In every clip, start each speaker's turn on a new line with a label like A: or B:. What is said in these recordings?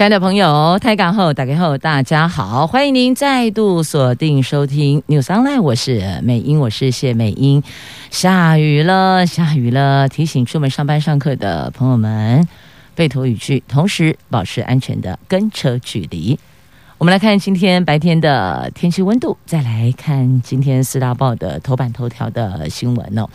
A: 亲爱的朋友，台港后打开后，大家好，欢迎您再度锁定收听 News Online，我是美英，我是谢美英。下雨了，下雨了，提醒出门上班上课的朋友们备妥雨具，同时保持安全的跟车距离。我们来看今天白天的天气温度，再来看今天四大报的头版头条的新闻哦。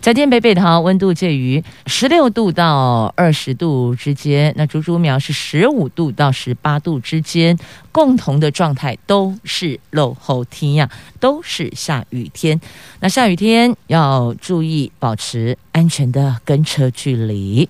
A: 在天北北桃温度介于十六度到二十度之间，那竹竹苗是十五度到十八度之间，共同的状态都是落雨天呀，都是下雨天。那下雨天要注意保持安全的跟车距离。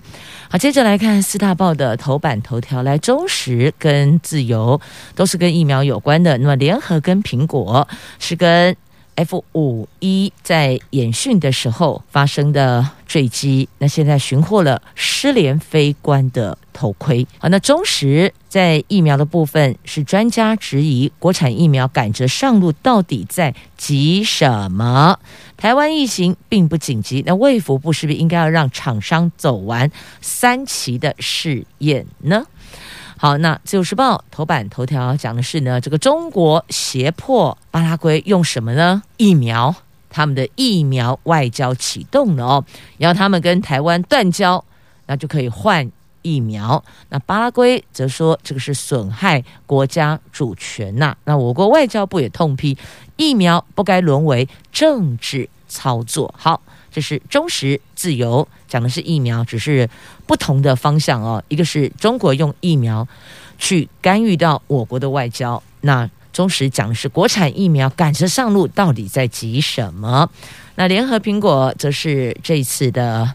A: 好，接着来看四大报的头版头条，来中时跟自由都是跟疫苗有关的，那么联合跟苹果是跟。F 五一在演训的时候发生的坠机，那现在寻获了失联飞官的头盔。好，那中时在疫苗的部分是专家质疑国产疫苗赶着上路，到底在急什么？台湾疫情并不紧急，那卫福部是不是应该要让厂商走完三期的试验呢？好，那《自由时报》头版头条讲的是呢，这个中国胁迫巴拉圭用什么呢？疫苗，他们的疫苗外交启动了哦，要他们跟台湾断交，那就可以换疫苗。那巴拉圭则说这个是损害国家主权呐。那我国外交部也痛批疫苗不该沦为政治操作。好。这是忠实自由讲的是疫苗，只是不同的方向哦。一个是中国用疫苗去干预到我国的外交，那忠实讲的是国产疫苗赶着上路，到底在急什么？那联合苹果则是这一次的。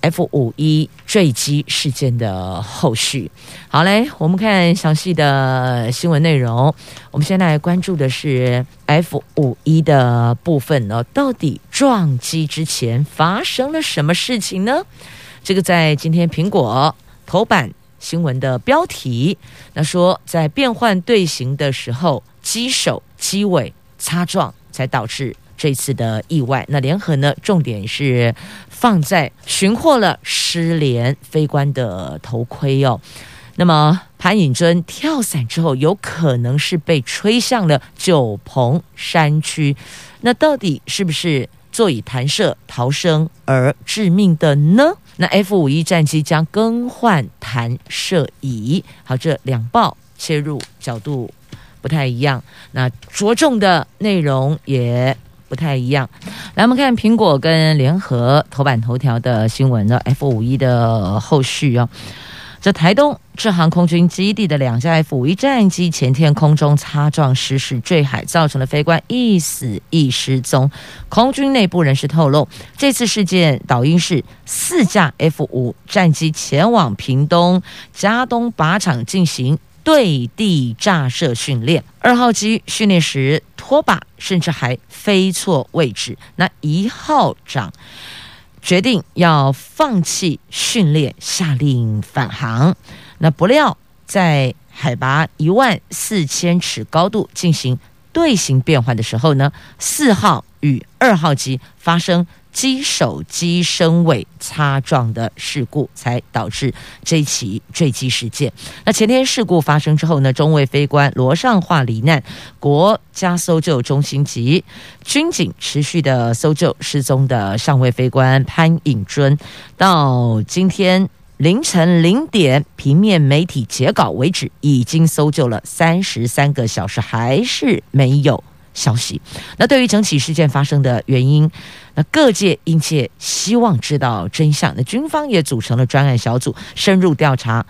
A: F 五一坠机事件的后续，好嘞，我们看详细的新闻内容。我们现在来关注的是 F 五一的部分呢，到底撞击之前发生了什么事情呢？这个在今天苹果头版新闻的标题，那说在变换队形的时候，机首机尾擦撞，才导致。这次的意外，那联合呢？重点是放在寻获了失联飞官的头盔哦。那么潘颖尊跳伞之后，有可能是被吹向了九鹏山区。那到底是不是座椅弹射逃生而致命的呢？那 F 五一战机将更换弹射椅。好，这两报切入角度不太一样，那着重的内容也。不太一样，来我们看苹果跟联合头版头条的新闻的 F 五一的后续哦。这台东志航空军基地的两架 F 五一战机前天空中擦撞失事坠海，造成了飞官一死一失踪。空军内部人士透露，这次事件导因是四架 F 五战机前往屏东佳冬靶场进行。对地炸射训练，二号机训练时脱靶，甚至还飞错位置。那一号长决定要放弃训练，下令返航。那不料在海拔一万四千尺高度进行队形变换的时候呢，四号与二号机发生。机首机身尾擦撞的事故，才导致这起坠机事件。那前天事故发生之后呢，中尉飞官罗尚化罹难，国家搜救中心及军警持续的搜救失踪的上尉飞官潘颖尊。到今天凌晨零点，平面媒体截稿为止，已经搜救了三十三个小时，还是没有。消息。那对于整起事件发生的原因，那各界殷切希望知道真相。那军方也组成了专案小组深入调查。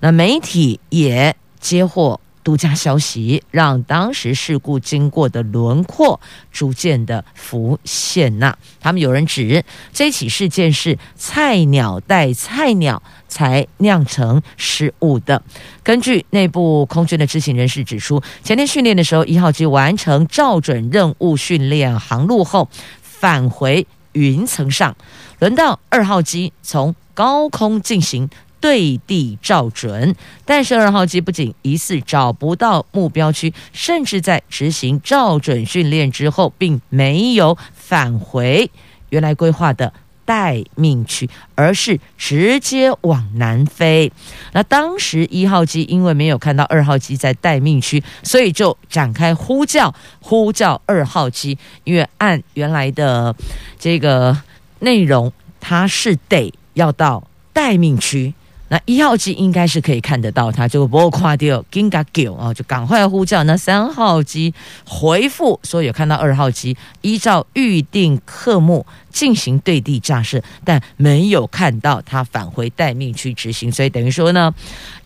A: 那媒体也接获。独家消息让当时事故经过的轮廓逐渐的浮现。那他们有人指这起事件是菜鸟带菜鸟才酿成失误的。根据内部空军的知情人士指出，前天训练的时候，一号机完成照准任务训练航路后返回。云层上，轮到二号机从高空进行对地照准，但是二号机不仅疑似找不到目标区，甚至在执行照准训练之后，并没有返回原来规划的。待命区，而是直接往南飞。那当时一号机因为没有看到二号机在待命区，所以就展开呼叫，呼叫二号机。因为按原来的这个内容，它是得要到待命区。那一号机应该是可以看得到它，就不会垮掉，紧赶叫啊，就赶快呼叫。那三号机回复说有看到二号机，依照预定科目进行对地炸设，但没有看到它返回待命区执行，所以等于说呢，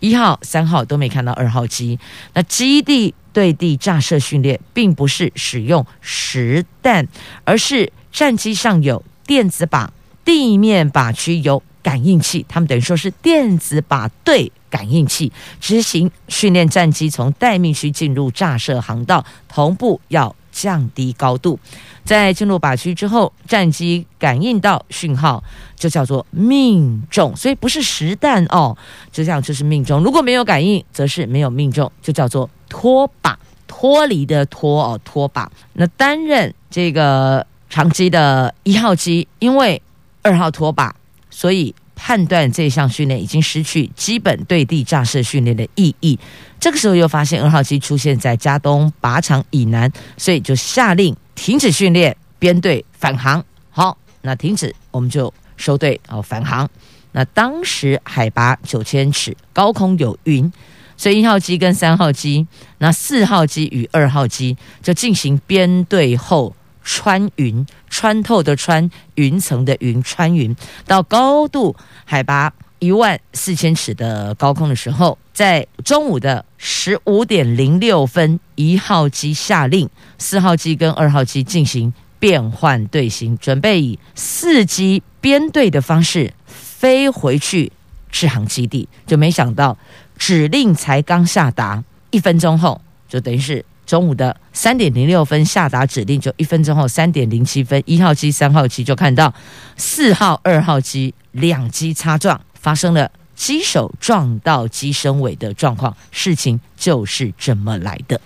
A: 一号、三号都没看到二号机。那基地对地炸设训练并不是使用实弹，而是战机上有电子靶，地面靶区有。感应器，他们等于说是电子靶对感应器执行训练，战机从待命区进入炸设航道，同步要降低高度。在进入靶区之后，战机感应到讯号，就叫做命中，所以不是实弹哦，就这样就是命中。如果没有感应，则是没有命中，就叫做脱靶，脱离的脱哦，脱靶。那担任这个长机的一号机，因为二号脱靶。所以判断这项训练已经失去基本对地炸设训练的意义。这个时候又发现二号机出现在加东靶场以南，所以就下令停止训练，编队返航。好，那停止，我们就收队哦，返航。那当时海拔九千尺，高空有云，所以一号机跟三号机，那四号机与二号机就进行编队后。穿云，穿透的穿，云层的云，穿云到高度海拔一万四千尺的高空的时候，在中午的十五点零六分，一号机下令四号机跟二号机进行变换队形，准备以四机编队的方式飞回去制航基地。就没想到指令才刚下达，一分钟后就等于是。中午的三点零六分下达指令，就一分钟后三点零七分，一号机、三号机就看到四号、二号机两机擦撞，发生了机首撞到机身尾的状况。事情就是这么来的。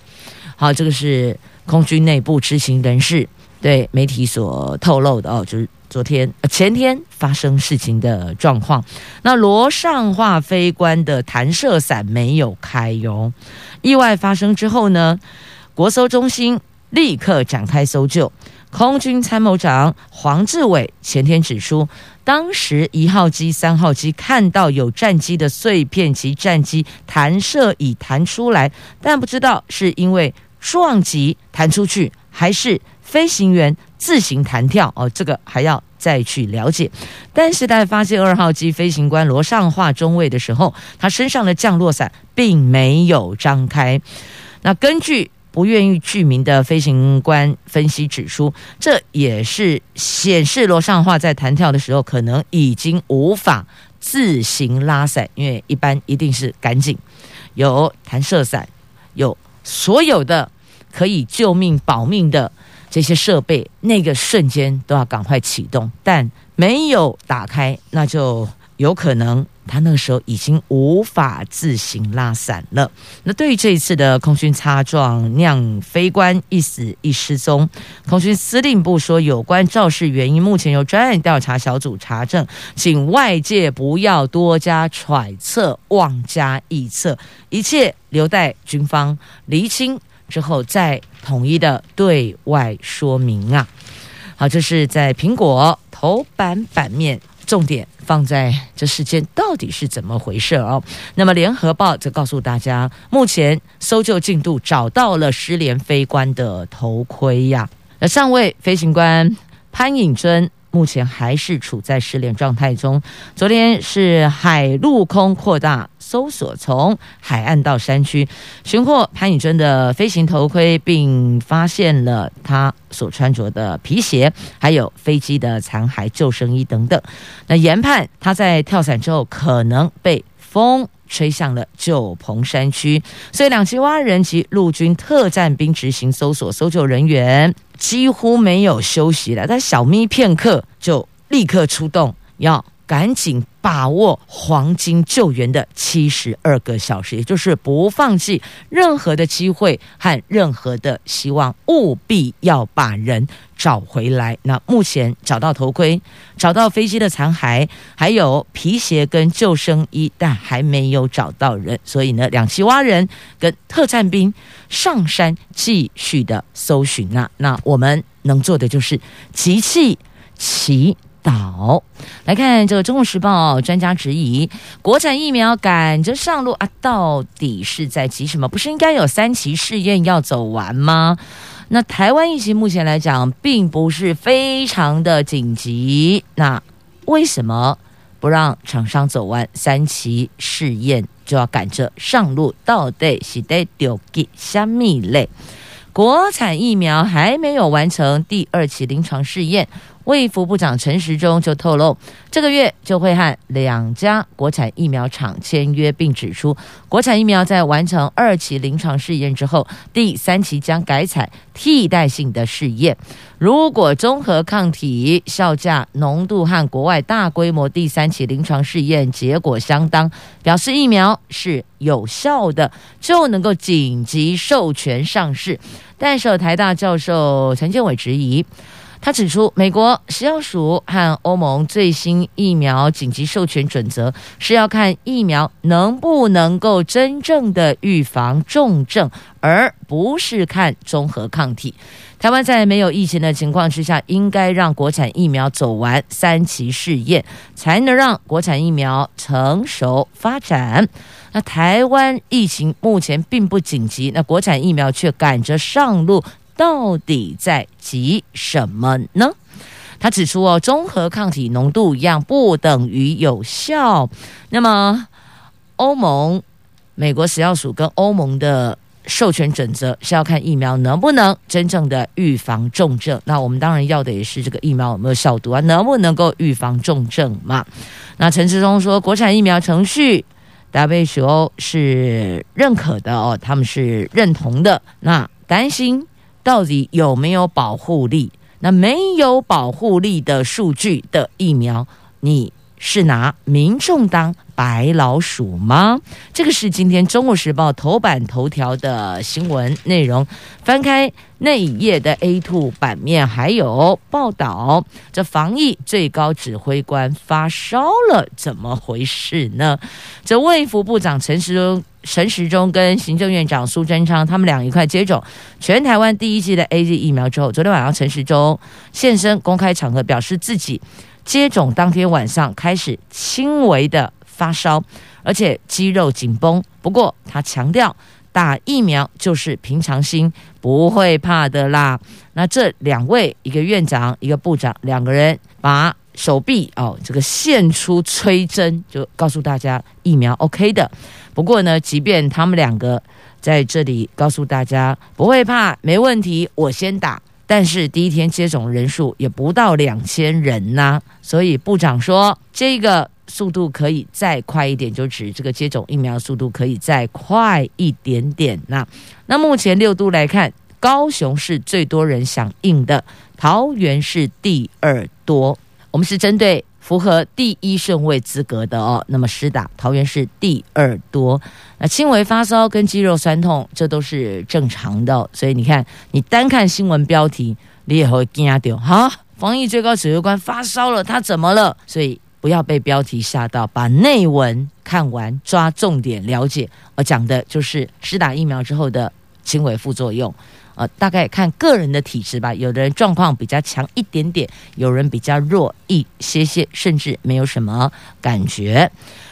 A: 好，这个是空军内部知情人士对媒体所透露的哦，就是昨天、前天发生事情的状况。那罗尚化飞官的弹射伞没有开哟，意外发生之后呢，国搜中心立刻展开搜救。空军参谋长黄志伟前天指出，当时一号机、三号机看到有战机的碎片及战机弹射已弹出来，但不知道是因为撞击弹出去，还是飞行员自行弹跳。哦，这个还要再去了解。但是在发现二号机飞行官罗尚化中尉的时候，他身上的降落伞并没有张开。那根据不愿意具名的飞行官分析指出，这也是显示罗尚化在弹跳的时候可能已经无法自行拉伞，因为一般一定是赶紧有弹射伞，有所有的可以救命保命的这些设备，那个瞬间都要赶快启动，但没有打开，那就有可能。他那个时候已经无法自行拉伞了。那对于这一次的空军擦撞酿飞官一死一失踪，空军司令部说，有关肇事原因目前由专案调查小组查证，请外界不要多加揣测、妄加臆测，一切留待军方厘清之后再统一的对外说明啊。好，这是在苹果头版版面。重点放在这事件到底是怎么回事哦？那么联合报则告诉大家，目前搜救进度找到了失联飞官的头盔呀。那上位飞行官潘颖尊。目前还是处在失联状态中。昨天是海陆空扩大搜索，从海岸到山区寻获潘以真的飞行头盔，并发现了他所穿着的皮鞋，还有飞机的残骸、救生衣等等。那研判他在跳伞之后可能被风吹向了旧棚山区，所以两栖蛙人及陆军特战兵执行搜索，搜救人员几乎没有休息了，但小咪片刻就立刻出动，要赶紧把握黄金救援的七十二个小时，也就是不放弃任何的机会和任何的希望，务必要把人找回来。那目前找到头盔，找到飞机的残骸，还有皮鞋跟救生衣，但还没有找到人。所以呢，两栖蛙人跟特战兵上山继续的搜寻。那那我们能做的就是集气齐祷。来看这个《中国时报》专家质疑：国产疫苗赶着上路啊，到底是在急什么？不是应该有三期试验要走完吗？那台湾疫情目前来讲，并不是非常的紧急。那为什么不让厂商走完三期试验就要赶着上路？到底是得丢给虾米嘞？国产疫苗还没有完成第二期临床试验。卫福部长陈时中就透露，这个月就会和两家国产疫苗厂签约，并指出，国产疫苗在完成二期临床试验之后，第三期将改采替代性的试验。如果中和抗体效价浓度和国外大规模第三期临床试验结果相当，表示疫苗是有效的，就能够紧急授权上市。但是台大教授陈建伟质疑。他指出，美国食药署和欧盟最新疫苗紧急授权准则是要看疫苗能不能够真正的预防重症，而不是看中和抗体。台湾在没有疫情的情况之下，应该让国产疫苗走完三期试验，才能让国产疫苗成熟发展。那台湾疫情目前并不紧急，那国产疫苗却赶着上路。到底在急什么呢？他指出哦，中和抗体浓度一样不等于有效。那么，欧盟、美国食药署跟欧盟的授权准则是要看疫苗能不能真正的预防重症。那我们当然要的也是这个疫苗有没有消毒啊，能不能够预防重症嘛？那陈志忠说，国产疫苗程序 WHO 是认可的哦，他们是认同的。那担心。到底有没有保护力？那没有保护力的数据的疫苗，你是拿民众当白老鼠吗？这个是今天《中国时报》头版头条的新闻内容。翻开那一页的 A2 版面，还有报道：这防疫最高指挥官发烧了，怎么回事呢？这卫福部长陈时中。陈时中跟行政院长苏贞昌，他们俩一块接种全台湾第一剂的 AZ 疫苗之后，昨天晚上陈时中现身公开场合，表示自己接种当天晚上开始轻微的发烧，而且肌肉紧绷。不过他强调，打疫苗就是平常心，不会怕的啦。那这两位，一个院长，一个部长，两个人把手臂哦，这个献出催针，就告诉大家疫苗 OK 的。不过呢，即便他们两个在这里告诉大家不会怕，没问题，我先打。但是第一天接种人数也不到两千人呐、所以部长说这个速度可以再快一点，就指这个接种疫苗速度可以再快一点点呐、啊。那目前六都来看，高雄是最多人响应的，桃园是第二多。我们是针对。符合第一顺位资格的哦，那么施打桃园是第二多。那轻微发烧跟肌肉酸痛，这都是正常的。所以你看，你单看新闻标题，你也会惊讶掉哈。防疫最高指挥官发烧了，他怎么了？所以不要被标题吓到，把内文看完，抓重点了解。我讲的就是施打疫苗之后的轻微副作用。呃，大概看个人的体质吧，有的人状况比较强一点点，有人比较弱一些些，甚至没有什么感觉。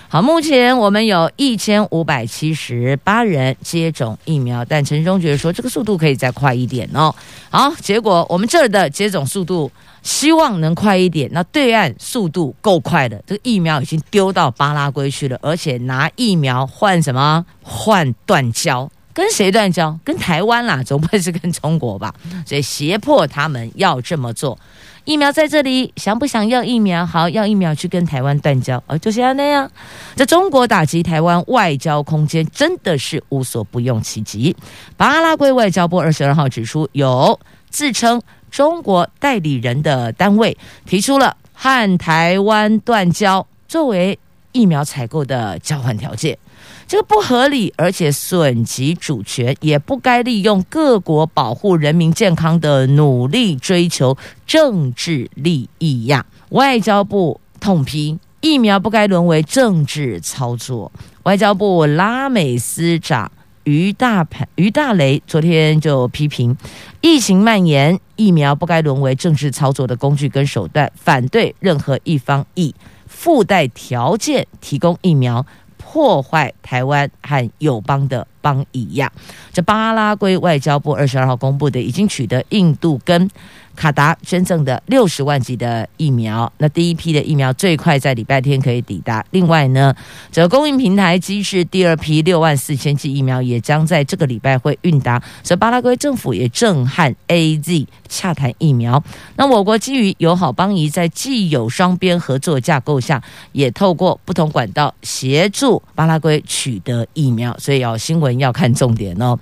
A: 好，目前我们有一千五百七十八人接种疫苗，但陈时中觉得说这个速度可以再快一点哦。好，结果我们这儿的接种速度希望能快一点，那对岸速度够快的，这个疫苗已经丢到巴拉圭去了，而且拿疫苗换什么？换断交。跟谁断交？跟台湾啦，总不会是跟中国吧？所以胁迫他们要这么做。疫苗在这里，想不想要疫苗？好，要疫苗去跟台湾断交。而就是要那样。这中国打击台湾外交空间，真的是无所不用其极。巴拉圭外交部二十二号指出，有自称中国代理人的单位提出了和台湾断交作为疫苗采购的交换条件。这个不合理，而且损及主权，也不该利用各国保护人民健康的努力追求政治利益呀！外交部痛批疫苗不该沦为政治操作。外交部拉美司长于大盘于大雷昨天就批评，疫情蔓延，疫苗不该沦为政治操作的工具跟手段，反对任何一方以附带条件提供疫苗。破坏台湾和友邦的邦谊呀！这巴拉圭外交部二十二号公布的，已经取得印度跟。卡达捐赠的六十万剂的疫苗，那第一批的疫苗最快在礼拜天可以抵达。另外呢，这供应平台机制第二批六万四千剂疫苗也将在这个礼拜会运达。所以巴拉圭政府也正和 AZ 洽谈疫苗。那我国基于友好邦谊，在既有双边合作架构下，也透过不同管道协助巴拉圭取得疫苗。所以要新闻要看重点哦。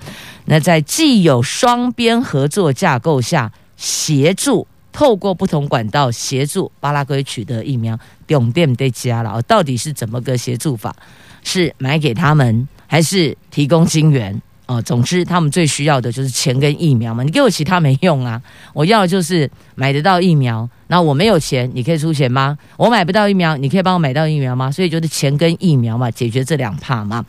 A: 那在既有双边合作架构下。协助透过不同管道协助巴拉圭取得疫苗，重点得加了，到底是怎么个协助法？是买给他们，还是提供金援？哦，总之他们最需要的就是钱跟疫苗嘛。你给我其他没用啊，我要的就是买得到疫苗。那我没有钱，你可以出钱吗？我买不到疫苗，你可以帮我买到疫苗吗？所以就是钱跟疫苗嘛，解决这两怕嘛。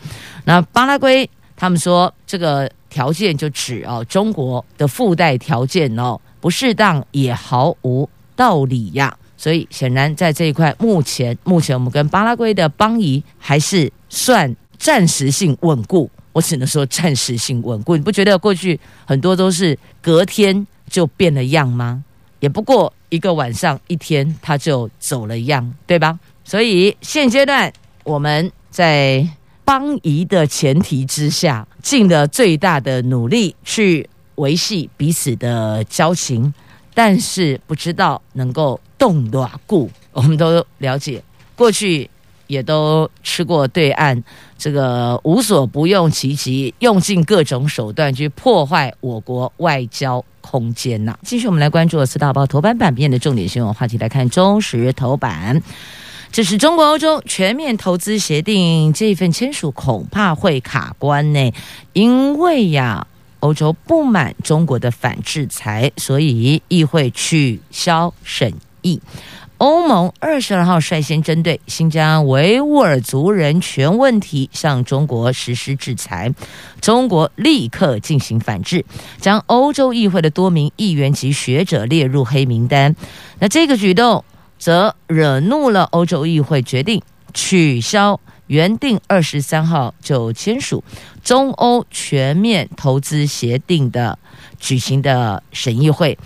A: 那巴拉圭他们说这个条件就指哦，中国的附带条件哦。不适当也毫无道理呀，所以显然在这一块，目前目前我们跟巴拉圭的邦谊还是算暂时性稳固，我只能说暂时性稳固。你不觉得过去很多都是隔天就变了样吗？也不过一个晚上一天他就走了样，对吧？所以现阶段我们在邦谊的前提之下，尽了最大的努力去。维系彼此的交情，但是不知道能够动多少故。我们都了解，过去也都吃过对岸这个无所不用其极，用尽各种手段去破坏我国外交空间呐。继续，我们来关注四大报头版版面的重点新闻话题，来看中时头版。这是中国欧洲全面投资协定这份签署恐怕会卡关呢，因为呀。欧洲不满中国的反制裁，所以议会取消审议。欧盟二十二号率先针对新疆维吾尔族人权问题向中国实施制裁，中国立刻进行反制，将欧洲议会的多名议员及学者列入黑名单。那这个举动则惹怒了欧洲议会，决定取消。原定二十三号就签署中欧全面投资协定的举行的审议会，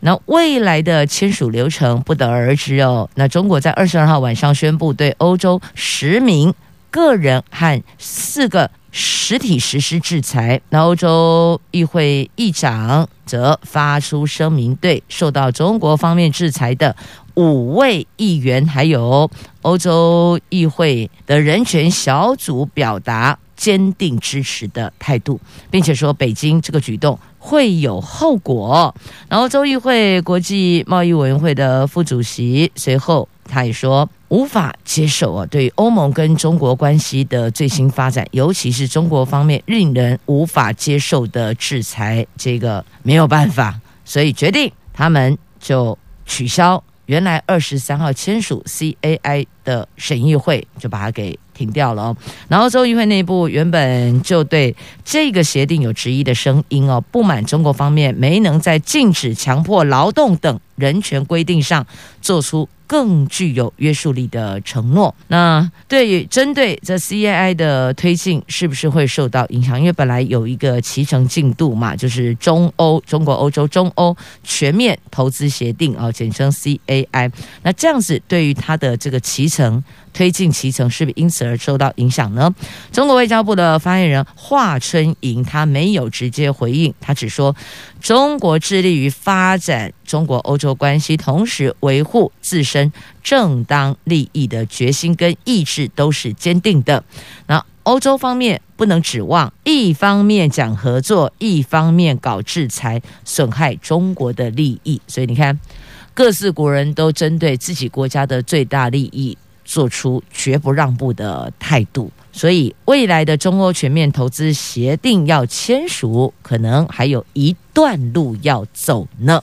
A: 那未来的签署流程不得而知哦。那中国在二十二号晚上宣布对欧洲十名个人和四个实体实施制裁，那欧洲议会议长则发出声明，对受到中国方面制裁的。五位议员还有欧洲议会的人权小组表达坚定支持的态度，并且说北京这个举动会有后果。然后州议会国际贸易委员会的副主席随后他也说无法接受啊，对欧盟跟中国关系的最新发展，尤其是中国方面令人无法接受的制裁，这个没有办法，所以决定他们就取消。原来二十三号签署 CAI 的审议会就把它给停掉了哦，然后州议会内部原本就对这个协定有质疑的声音哦，不满中国方面没能在禁止强迫劳动等人权规定上做出。更具有约束力的承诺。那对于针对这 CAI 的推进，是不是会受到影响？因为本来有一个骑程进度嘛，就是中欧、中国、欧洲、中欧全面投资协定啊，简称 CAI。那这样子对于它的这个骑程。推进其程是不是因此而受到影响呢？中国外交部的发言人华春莹他没有直接回应，他只说中国致力于发展中国欧洲关系，同时维护自身正当利益的决心跟意志都是坚定的。那欧洲方面不能指望一方面讲合作，一方面搞制裁，损害中国的利益。所以你看，各自国人都针对自己国家的最大利益做出绝不让步的态度。所以，未来的中欧全面投资协定要签署，可能还有一段路要走呢。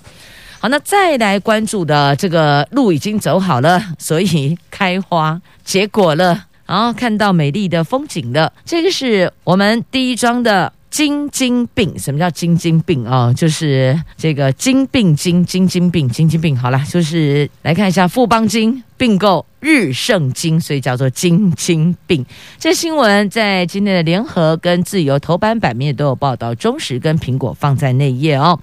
A: 好，那再来关注的这个路已经走好了，所以开花结果了，然后看到美丽的风景了。这个是我们第一章的京津病。什么叫京津病啊？就是这个京病京京津病京津病。好了，就是来看一下富邦金并购。日盛金，所以叫做京津并。这新闻在今天的联合跟自由头版版面都有报道，中时跟苹果放在内页哦。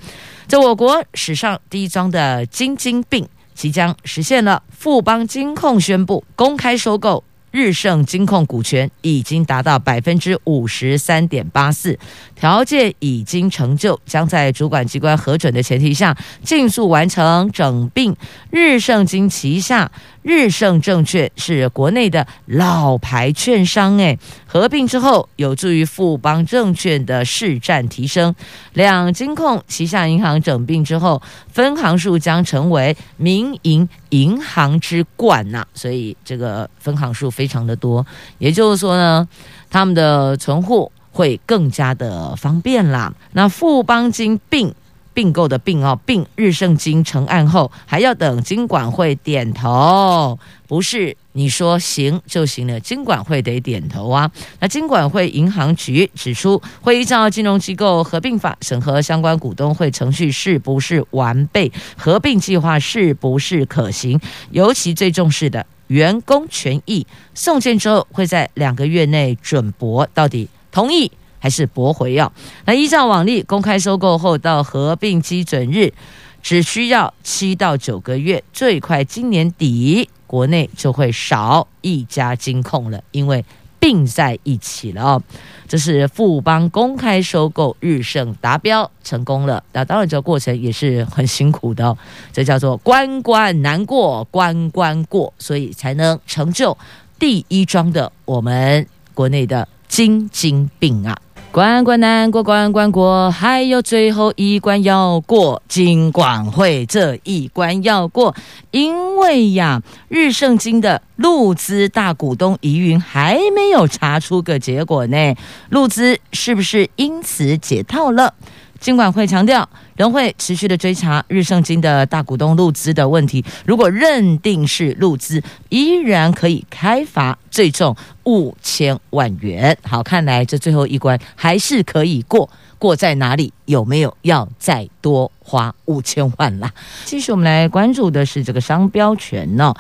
A: 在我国史上第一桩的京津并即将实现了，富邦金控宣布公开收购。日盛金控股权已经达到百分之五十三点八四，条件已经成就，将在主管机关核准的前提下，尽速完成整并。日盛金旗下日盛证券是国内的老牌券商，诶，合并之后有助于富邦证券的市占提升。两金控旗下银行整并之后，分行数将成为民营银行之冠呐，所以这个分行数。非常的多，也就是说呢，他们的存户会更加的方便啦。那富邦金并并购的并哦，并日盛金成案后，还要等金管会点头，不是你说行就行了，金管会得点头啊。那金管会银行局指出，会依照金融机构合并法审核相关股东会程序是不是完备，合并计划是不是可行，尤其最重视的。员工权益送件之后，会在两个月内准驳，到底同意还是驳回？要那依照往例，公开收购后到合并基准日，只需要七到九个月，最快今年底，国内就会少一家金控了，因为。并在一起了哦，这是富邦公开收购日盛达标成功了。那当然，这个过程也是很辛苦的哦，这叫做关关难过关关过，所以才能成就第一桩的我们国内的京津并啊。关关难过关关过，还有最后一关要过，金管会这一关要过，因为呀，日盛金的陆资大股东疑云还没有查出个结果呢，陆资是不是因此解套了？金管会强调，仍会持续的追查日盛金的大股东入资的问题。如果认定是入资，依然可以开罚，最重五千万元。好，看来这最后一关还是可以过。过在哪里？有没有要再多花五千万啦？继续，我们来关注的是这个商标权呢、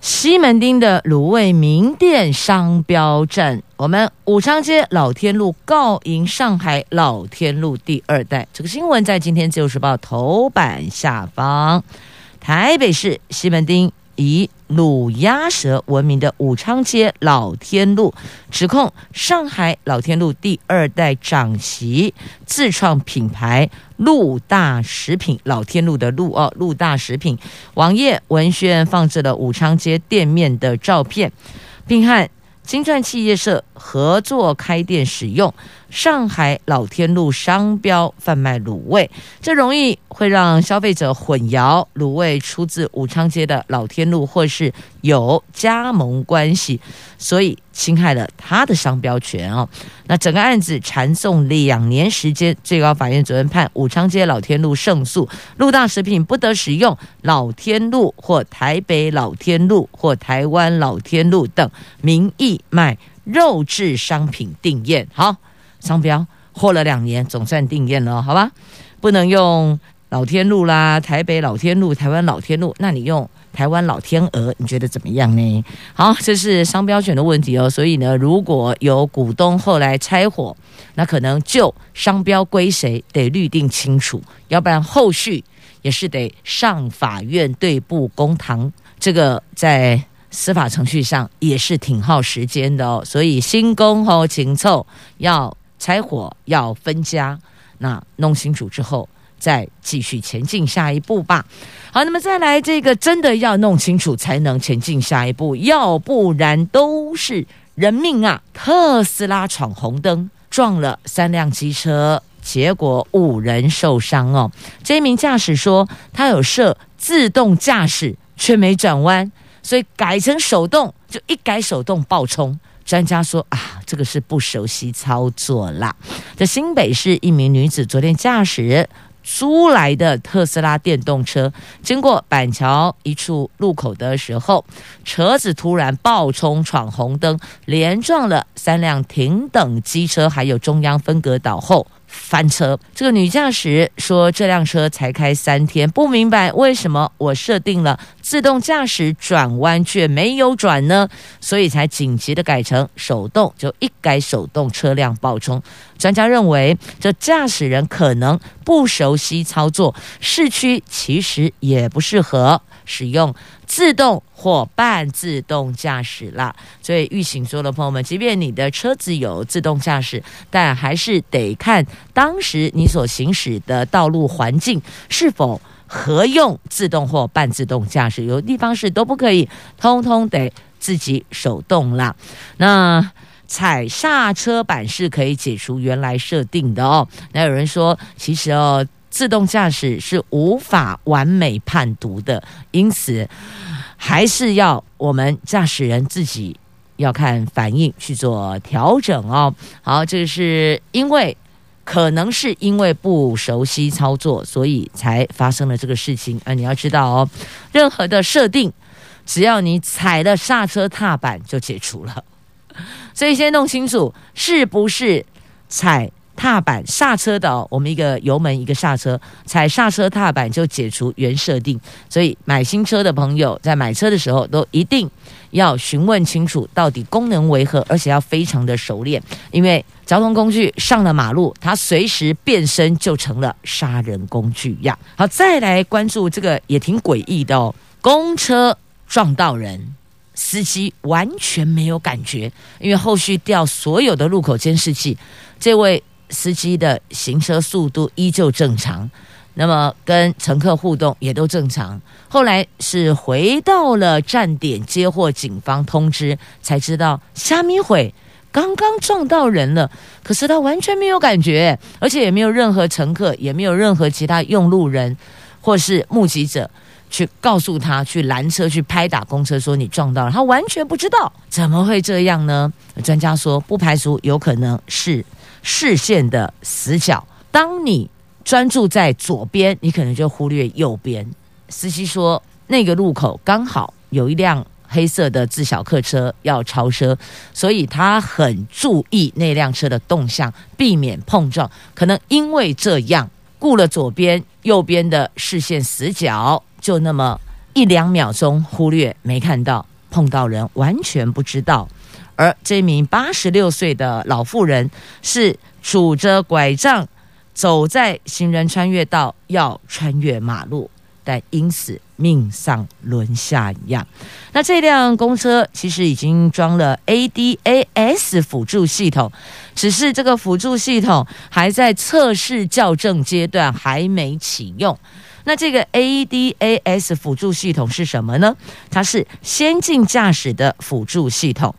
A: 西门町的卤味名店商标战，我们武昌街老天路告赢上海老天路第二代。这个新闻在今天自由时报头版下方。台北市西门町以卤鸭舌闻名的武昌街老天路，指控上海老天路第二代长媳自创品牌“陆大食品”，老天路的陆哦，陆大食品。网页文宣放置了武昌街店面的照片，并和金钻企业社合作开店，使用。上海老天路商标贩卖卤味，这容易会让消费者混淆卤味出自武昌街的老天路，或是有加盟关系，所以侵害了他的商标权哦。那整个案子缠讼两年时间，最高法院昨天判武昌街老天路胜诉，陆大食品不得使用老天路或台北老天路或台湾老天路等名义卖肉制商品定验。好。商标活了两年，总算定验了，好吧？不能用老天路啦，台北老天路，台湾老天路，那你用台湾老天鹅，你觉得怎么样呢？好，这是商标权的问题哦。所以呢，如果有股东后来拆伙，那可能就商标归谁得律定清楚，要不然后续也是得上法院对簿公堂。这个在司法程序上也是挺耗时间的哦。所以新工后请凑要。柴火要分家，那弄清楚之后再继续前进下一步吧。好，那么再来这个真的要弄清楚才能前进下一步，要不然都是人命啊！特斯拉闯红灯，撞了三辆机车，结果五人受伤哦。这一名驾驶说，他有设自动驾驶，却没转弯，所以改成手动，就一改手动爆冲。专家说啊，这个是不熟悉操作啦。在新北市一名女子昨天驾驶。租来的特斯拉电动车经过板桥一处路口的时候，车子突然爆冲闯红灯，连撞了三辆停等机车，还有中央分隔岛后。翻车，这个女驾驶说：“这辆车才开三天，不明白为什么我设定了自动驾驶转弯却没有转呢？所以才紧急的改成手动，就一改手动，车辆爆冲。专家认为，这驾驶人可能不熟悉操作，市区其实也不适合使用。”自动或半自动驾驶啦，所以预醒说的朋友们，即便你的车子有自动驾驶，但还是得看当时你所行驶的道路环境是否合用自动或半自动驾驶。有的地方是都不可以，通通得自己手动啦。那踩刹车板是可以解除原来设定的哦。那有人说，其实哦。自动驾驶是无法完美判读的，因此还是要我们驾驶人自己要看反应去做调整哦。好，这是因为可能是因为不熟悉操作，所以才发生了这个事情啊！你要知道哦，任何的设定，只要你踩了刹车踏板就解除了，所以先弄清楚是不是踩。踏板刹车的哦，我们一个油门一个刹车，踩刹车踏板就解除原设定。所以买新车的朋友在买车的时候都一定要询问清楚到底功能为何，而且要非常的熟练，因为交通工具上了马路，它随时变身就成了杀人工具呀。好，再来关注这个也挺诡异的哦，公车撞到人，司机完全没有感觉，因为后续调所有的路口监视器，这位。司机的行车速度依旧正常，那么跟乘客互动也都正常。后来是回到了站点接获警方通知，才知道虾米会刚刚撞到人了。可是他完全没有感觉，而且也没有任何乘客，也没有任何其他用路人或是目击者去告诉他去拦车去拍打公车说你撞到了，他完全不知道。怎么会这样呢？专家说不排除有可能是。视线的死角，当你专注在左边，你可能就忽略右边。司机说，那个路口刚好有一辆黑色的自小客车要超车，所以他很注意那辆车的动向，避免碰撞。可能因为这样，顾了左边、右边的视线死角，就那么一两秒钟忽略，没看到碰到人，完全不知道。而这名八十六岁的老妇人是拄着拐杖走在行人穿越道，要穿越马路，但因此命丧轮下一样。那这辆公车其实已经装了 ADAS 辅助系统，只是这个辅助系统还在测试校正阶段，还没启用。那这个 ADAS 辅助系统是什么呢？它是先进驾驶的辅助系统。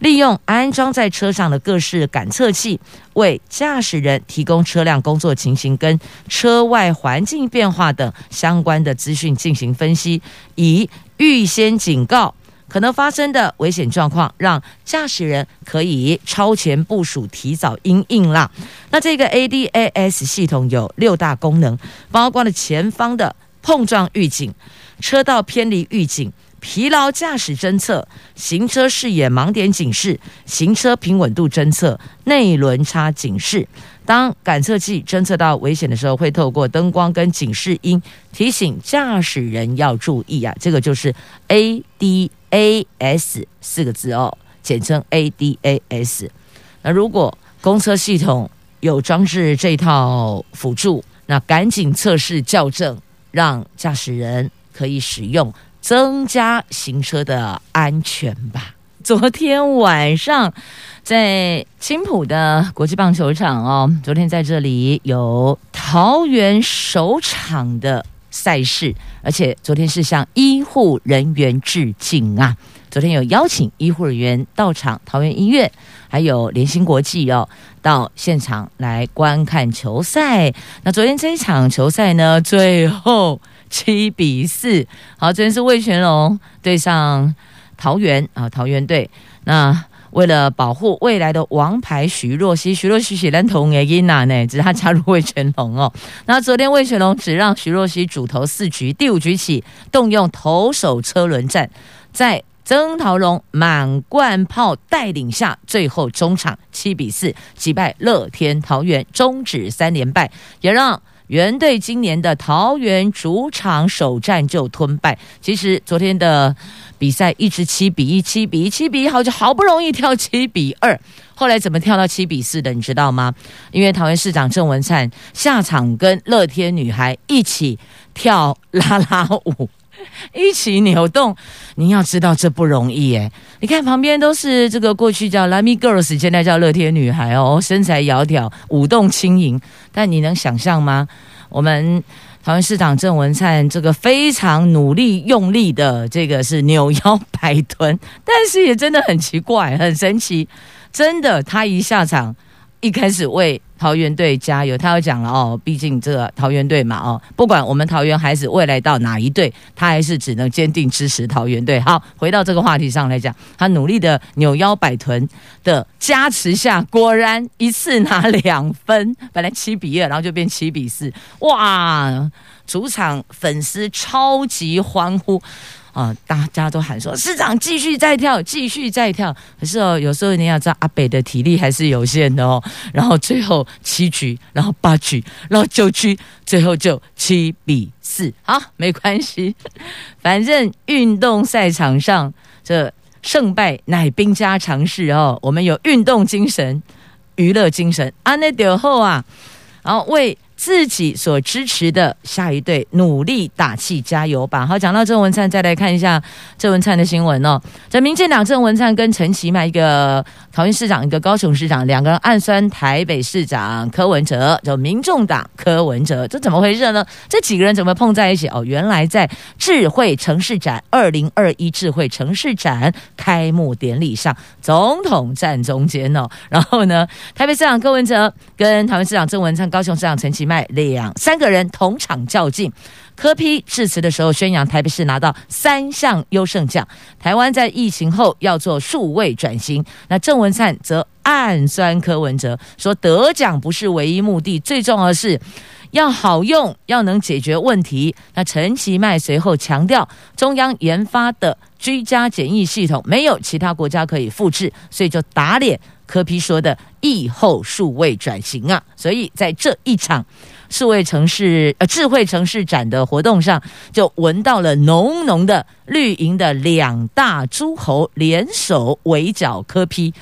A: 利用安装在车上的各式感测器，为驾驶人提供车辆工作情形跟车外环境变化等相关的资讯进行分析，以预先警告可能发生的危险状况，让驾驶人可以超前部署，提早应应啦。那这个 ADAS 系统有六大功能，包括了前方的碰撞预警、车道偏离预警。疲劳驾驶侦测、行车视野盲点警示、行车平稳度侦测、内轮差警示。当感测器侦测到危险的时候，会透过灯光跟警示音提醒驾驶人要注意啊。这个就是 ADAS 四个字哦，简称 ADAS。那如果公车系统有装置这套辅助，那赶紧测试校正，让驾驶人可以使用。增加行车的安全吧。昨天晚上在青埔的国际棒球场哦，昨天在这里有桃园首场的赛事，而且昨天是向医护人员致敬啊！昨天有邀请医护人员到场，桃园医院还有联兴国际哦，到现场来观看球赛。那昨天这一场球赛呢，最后七比四，好，昨天是魏全龙对上桃园啊，桃园队那。为了保护未来的王牌徐若曦，徐若曦是咱同的囡仔呢，只是他加入魏全龙哦。那昨天魏全龙只让徐若曦主投四局，第五局起动用投手车轮战，在曾桃龙满贯炮带领下，最后终场七比四击败乐天桃园，终止三连败，也让原队今年的桃园主场首战就吞败。其实昨天的。比赛一直七比一，七比一，七比一，好就好不容易跳七比二，后来怎么跳到七比四的？你知道吗？因为桃园市长郑文灿下场跟乐天女孩一起跳啦啦舞，一起扭动。您要知道这不容易诶。你看旁边都是这个过去叫 Lamy Girls，现在叫乐天女孩哦，身材窈窕，舞动轻盈。但你能想象吗？我们。台湾市长郑文灿这个非常努力用力的这个是扭腰摆臀，但是也真的很奇怪，很神奇，真的，他一下场，一开始为桃园队加油，他又讲了哦，毕竟这个桃园队嘛哦，不管我们桃园孩子未来到哪一队，他还是只能坚定支持桃园队。好，回到这个话题上来讲，他努力的扭腰摆臀的加持下，果然一次拿两分，本来七比二，然后就变七比四，哇！主场粉丝超级欢呼。啊、大家都喊说：“市长继续再跳，继续再跳。”可是哦，有时候你要知道，阿北的体力还是有限的哦。然后最后七局，然后八局，然后九局，最后就七比四。好，没关系，反正运动赛场上这胜败乃兵家常事哦。我们有运动精神、娱乐精神。安内德后啊，然后为。自己所支持的下一队努力打气加油吧！好，讲到郑文灿，再来看一下郑文灿的新闻哦。这民进党郑文灿跟陈其迈，一个桃园市长，一个高雄市长，两个人暗酸台北市长柯文哲，就民众党柯文哲，这怎么回事呢？这几个人怎么碰在一起？哦，原来在智慧城市展二零二一智慧城市展开幕典礼上，总统站中间哦。然后呢，台北市长柯文哲跟桃园市长郑文灿，高雄市长陈其迈两三个人同场较劲，柯批致辞的时候宣扬台北市拿到三项优胜奖，台湾在疫情后要做数位转型。那郑文灿则暗酸柯文哲，说得奖不是唯一目的，最重要的是要好用，要能解决问题。那陈其迈随后强调，中央研发的居家检疫系统没有其他国家可以复制，所以就打脸。柯批说的疫后数位转型啊，所以在这一场数位城市呃智慧城市展的活动上，就闻到了浓浓的绿营的两大诸侯联手围剿柯批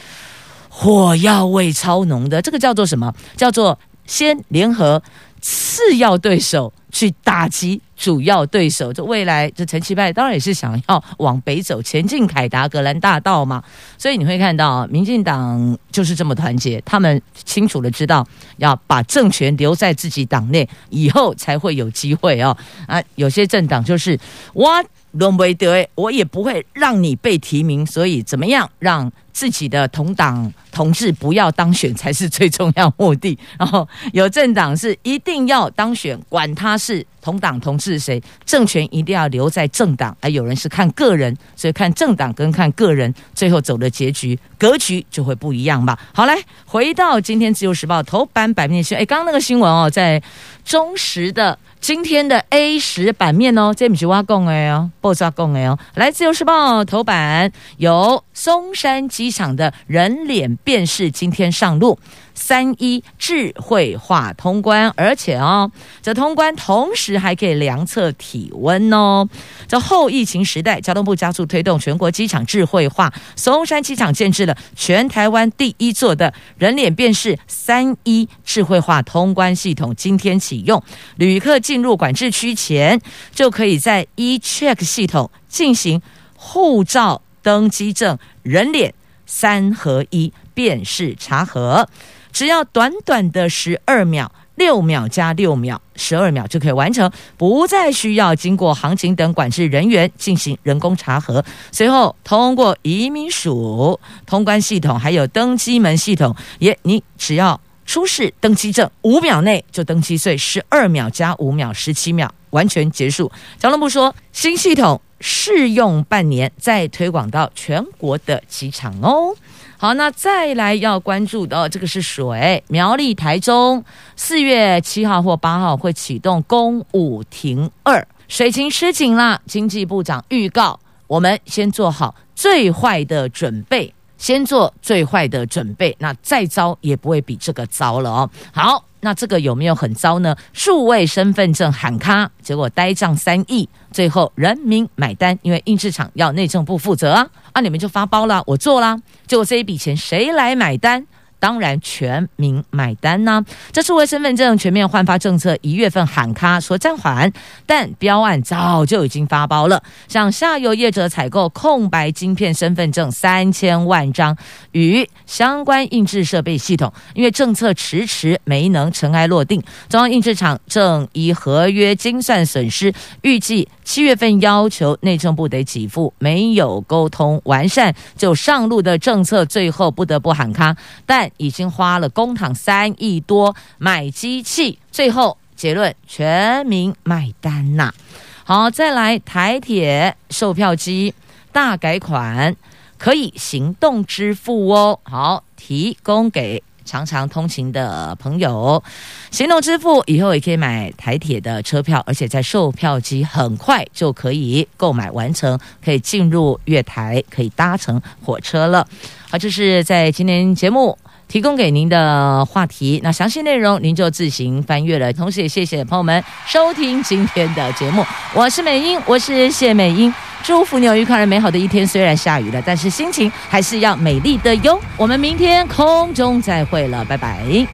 A: 火药味超浓的，这个叫做什么？叫做先联合次要对手去打击。主要对手，这未来这陈其迈当然也是想要往北走，前进凯达格兰大道嘛。所以你会看到，民进党就是这么团结，他们清楚的知道要把政权留在自己党内，以后才会有机会哦。啊，有些政党就是我轮为得，我也不会让你被提名，所以怎么样让自己的同党同志不要当选才是最重要目的。然后有政党是一定要当选，管他是。同党同志是谁？政权一定要留在政党，而有人是看个人，所以看政党跟看个人，最后走的结局格局就会不一样吧。好，来回到今天自由时报头版版面新闻，哎，刚刚那个新闻哦，在中时的。今天的 A 十版面哦，这不是我讲的哦，不是我讲的哦。来，自由时报头版有松山机场的人脸辨识今天上路，三一智慧化通关，而且哦，这通关同时还可以量测体温哦。这后疫情时代，交通部加速推动全国机场智慧化，松山机场建置了全台湾第一座的人脸辨识三一智慧化通关系统，今天启用，旅客。进入管制区前，就可以在 eCheck 系统进行护照登机证、人脸三合一辨识查核，只要短短的十二秒，六秒加六秒，十二秒就可以完成，不再需要经过航警等管制人员进行人工查核。随后通过移民署通关系统，还有登机门系统，也你只要出示登机证，五秒内就登机，所以十二秒加五秒，十七秒完全结束。交通部说，新系统试用半年，再推广到全国的机场哦。好，那再来要关注的，这个是水。苗栗、台中四月七号或八号会启动公五停二，水情吃紧了。经济部长预告，我们先做好最坏的准备，先做最坏的准备，那再糟也不会比这个糟了哦。好。那这个有没有很糟呢？数位身份证喊卡，结果呆账三亿，最后人民买单，因为印制厂要内政部负责啊，啊你们就发包了，我做啦，结果这一笔钱谁来买单？当然，全民买单呢、这数位身份证全面换发政策一月份喊卡说暂缓，但标案早就已经发包了。向下游业者采购空白晶片身份证三千万张，与相关印制设备系统，因为政策迟迟没能尘埃落定，中央印制厂正依合约精算损失，预计七月份要求内政部得给付，没有沟通完善就上路的政策，最后不得不喊卡，但。已经花了公帑三亿多买机器，最后结论全民买单呐、好，再来台铁售票机大改款，可以行动支付哦。好，提供给常常通勤的朋友，行动支付以后也可以买台铁的车票，而且在售票机很快就可以购买完成，可以进入月台，可以搭乘火车了。好，这是在今天节目。提供给您的话题，那详细内容您就自行翻阅了。同时也谢谢朋友们收听今天的节目，我是美英，我是谢美英，祝福你有愉快而美好的一天。虽然下雨了，但是心情还是要美丽的哟。我们明天空中再会了，拜拜。